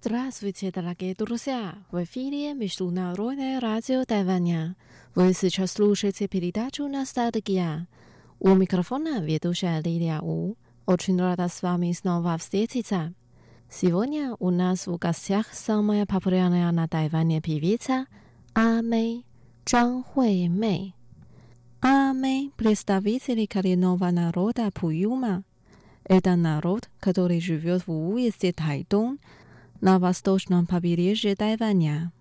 Здравствуйте, дорогие друзья! В эфире Международное радио Тайваня. Вы сейчас слушаете передачу «Ностальгия». У микрофона ведущая Лилия У. Очень рада с вами снова встретиться. Сегодня у нас в гостях самая популярная на Тайване певица А Мэй, Чжан Хуэй Мэй. А Мэй – представитель коренного народа Пуюма. Это народ, который живет в уезде Тайдong – на восточном побережье Тайваня.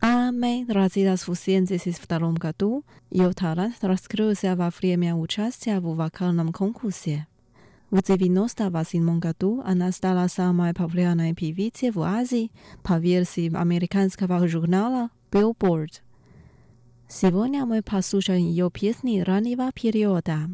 А Мэй родилась в 1972 году, ее талант раскрылся во время участия в вокальном конкурсе. В 1998 году она стала самой популярной певицей в Азии по версии американского журнала Billboard. Сегодня мы послушаем ее песни раннего периода.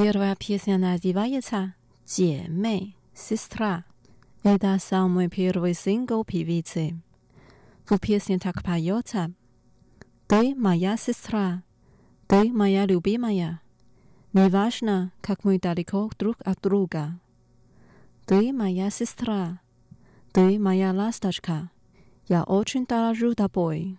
Pierwsza piosenka nazywa się Dziemy, Sistra. Это самый первый сингл певицы. В песне так поется. Ты моя сестра, ты моя любимая. Не важно, как мы далеко друг от друга. Ты моя сестра, ты моя ласточка. Я очень дорожу тобой.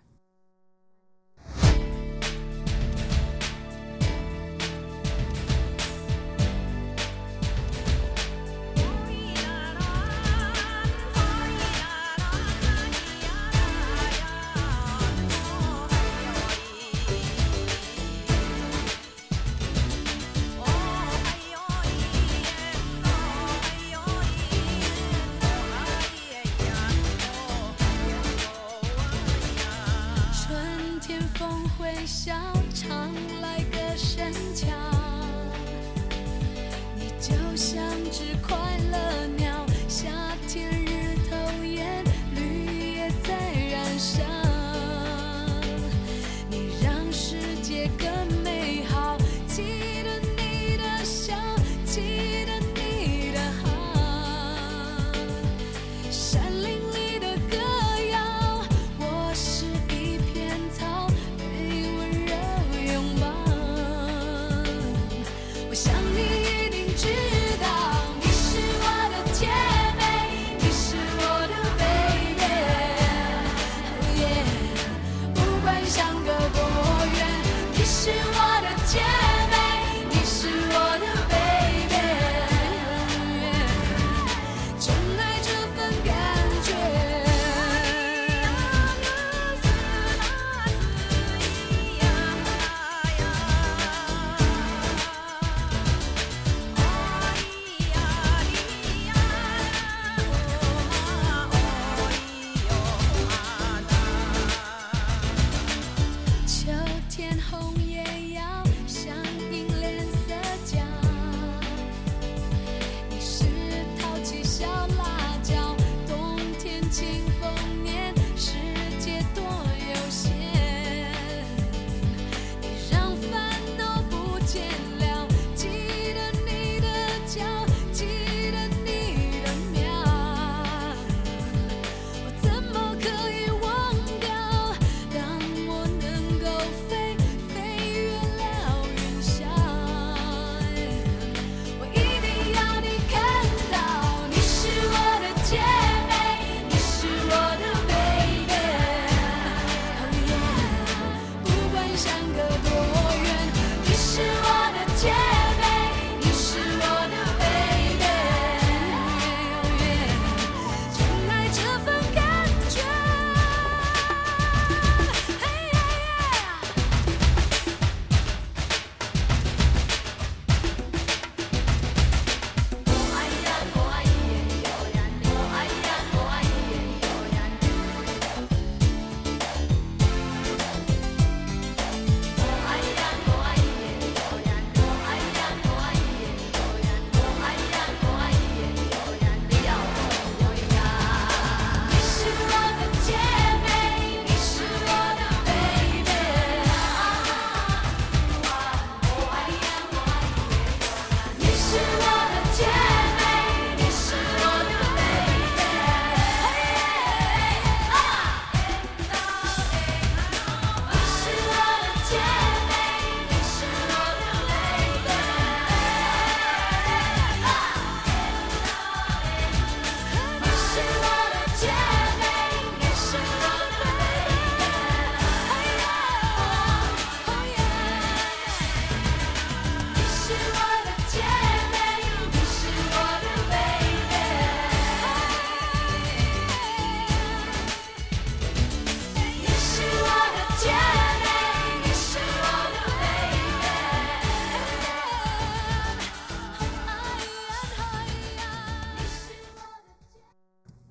就像只快乐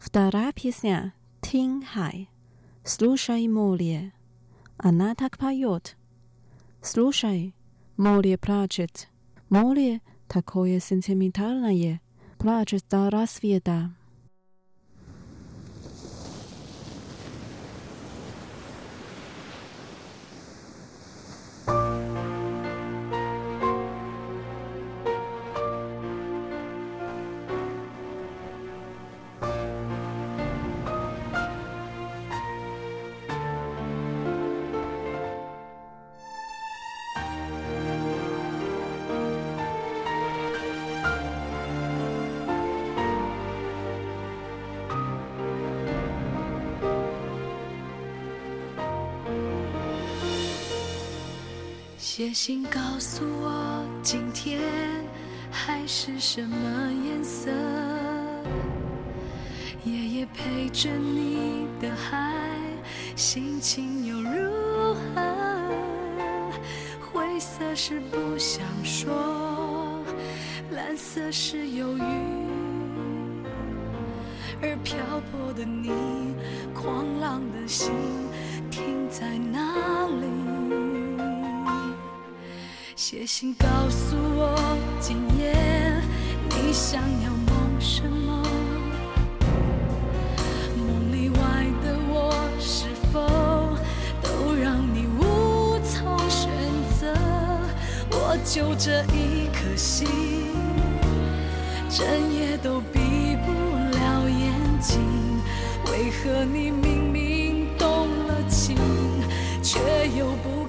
Вторая песня «Тинхай». Слушай море. Она так поет. Слушай, море плачет. Море такое сентиментальное. Плачет до рассвета. 写信告诉我，今天海是什么颜色？夜夜陪着你的海，心情又如何？灰色是不想说，蓝色是忧郁，而漂泊的你，狂浪的心停在哪里？写信告诉我，今夜你想要梦什么？梦里外的我，是否都让你无从选择？我就这一颗心，整夜都闭不了眼睛。为何你明明动了情，却又不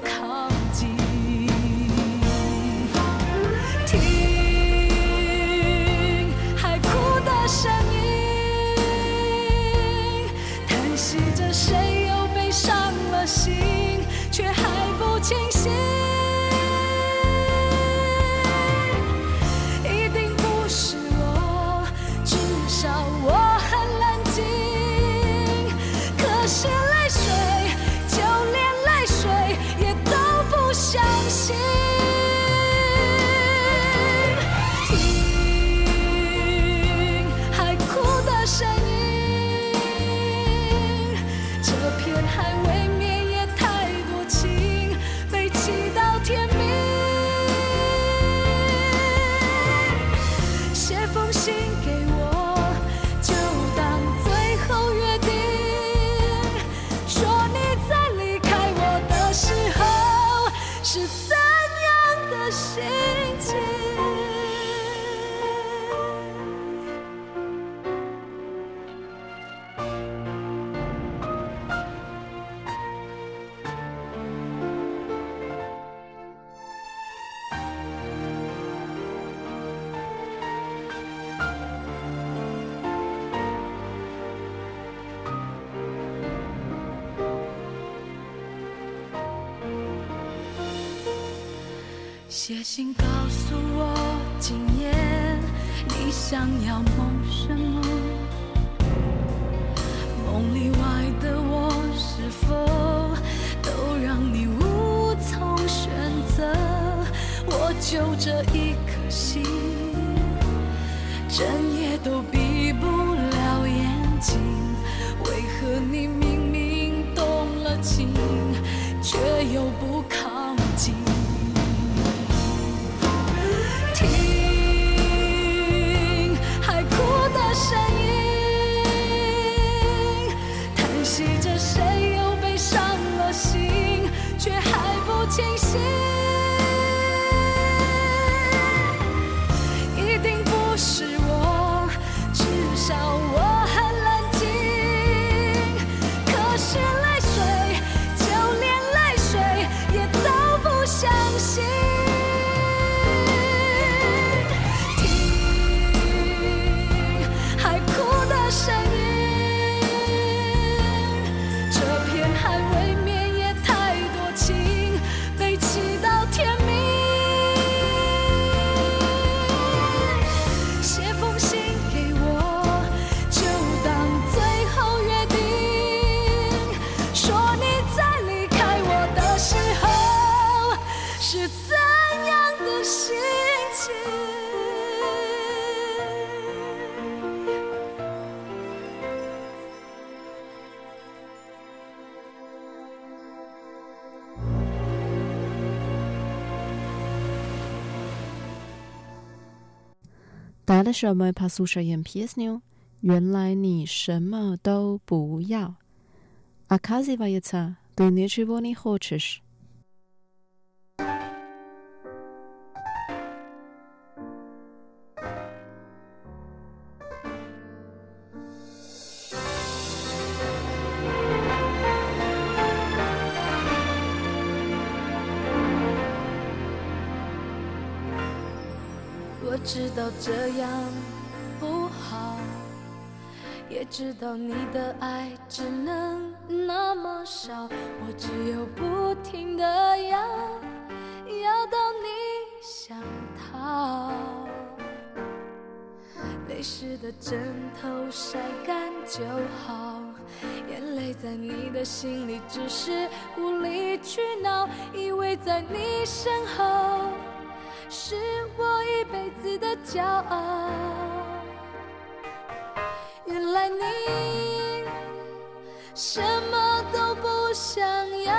写信告诉我，今夜你想要梦什么？梦里外的我，是否都让你无从选择？我就这一颗心，整夜都闭不了眼睛。为何你明明动了情，却又不Дальше мы послушаем песню «原来你什么都不要». Оказывается, ты ничего не хочешь. 道这样不好，也知道你的爱只能那么少，我只有不停的要，要到你想逃。泪湿的枕头晒干就好，眼泪在你的心里只是无理取闹，依偎在你身后。是我一辈子的骄傲。原来你什么都不想要，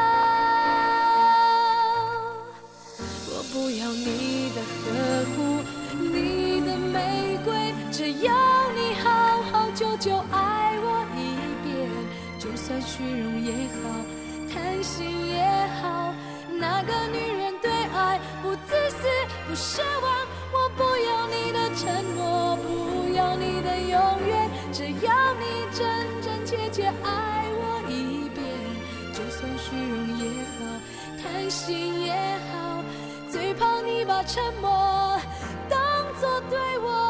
我不要你的呵护，你的玫瑰，只要你好好久久爱我一遍，就算虚荣也好，贪心也好，那个女人不自私。不奢望，我不要你的承诺，不要你的永远，只要你真真切切爱我一遍。就算虚荣也好，贪心也好，最怕你把沉默当作对我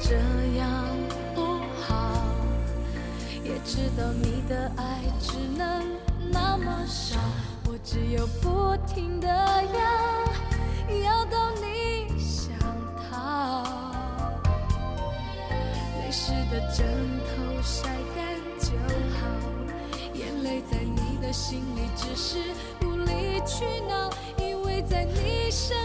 这样不好，也知道你的爱只能那么少，我只有不停的要，要到你想逃。泪湿的枕头晒干就好，眼泪在你的心里只是无理取闹，依偎在你身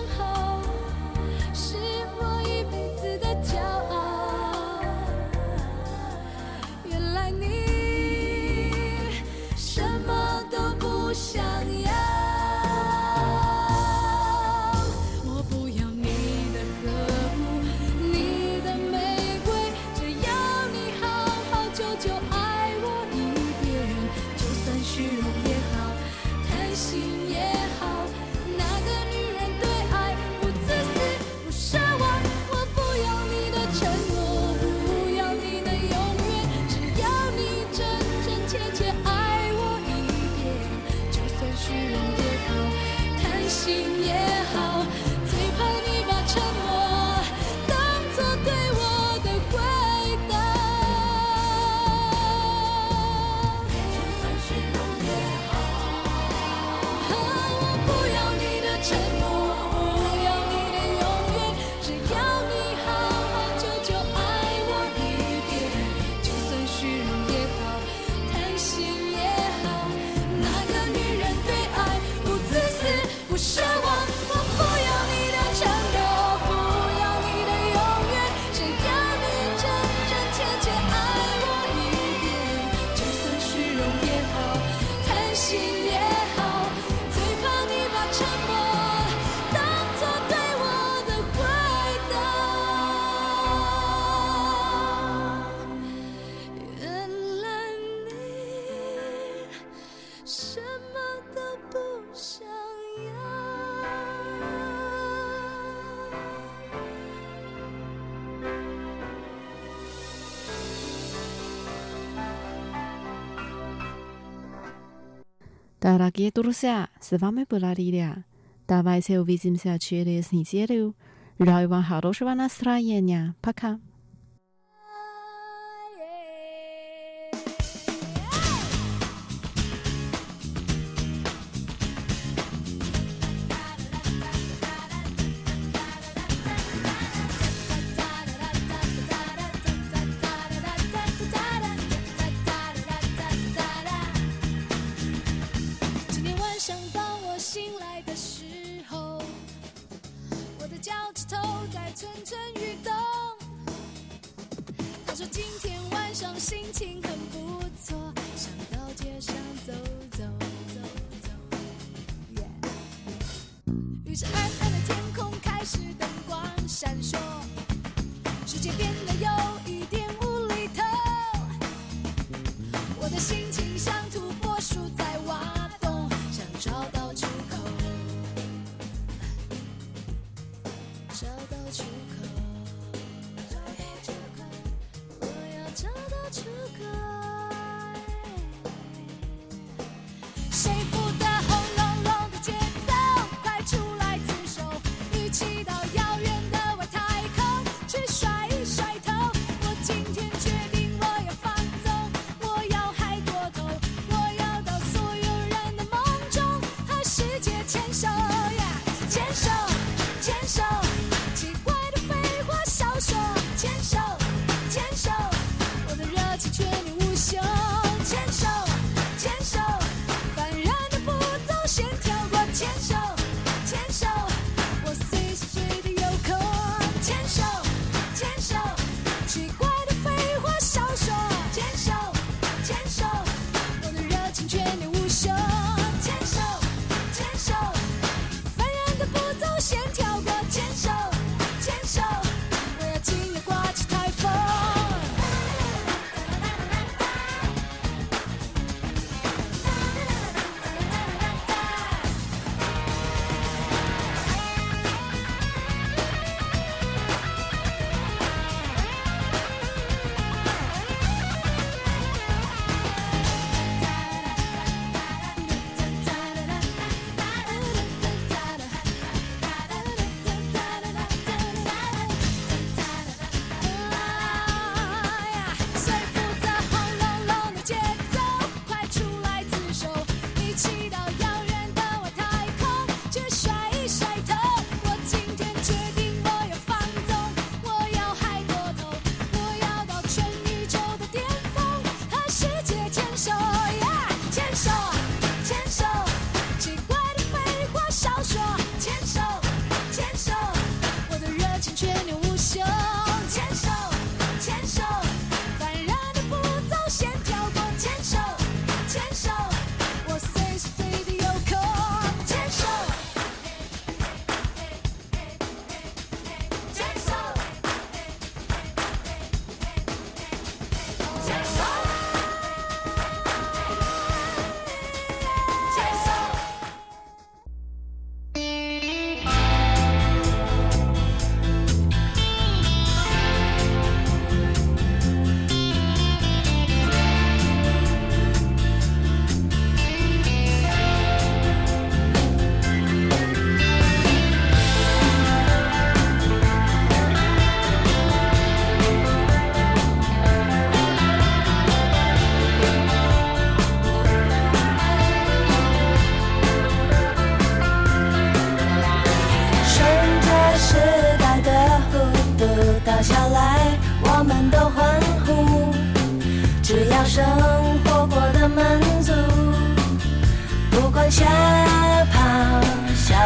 Друзья, с вами была Лилия. Давайте увидимся через неделю. Желаю вам хорошего настроения. Пока.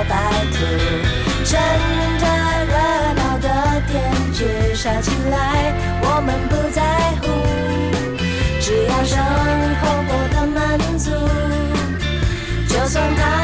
白兔，趁着热闹的天去耍起来，我们不在乎，只要生活过得满足，就算他。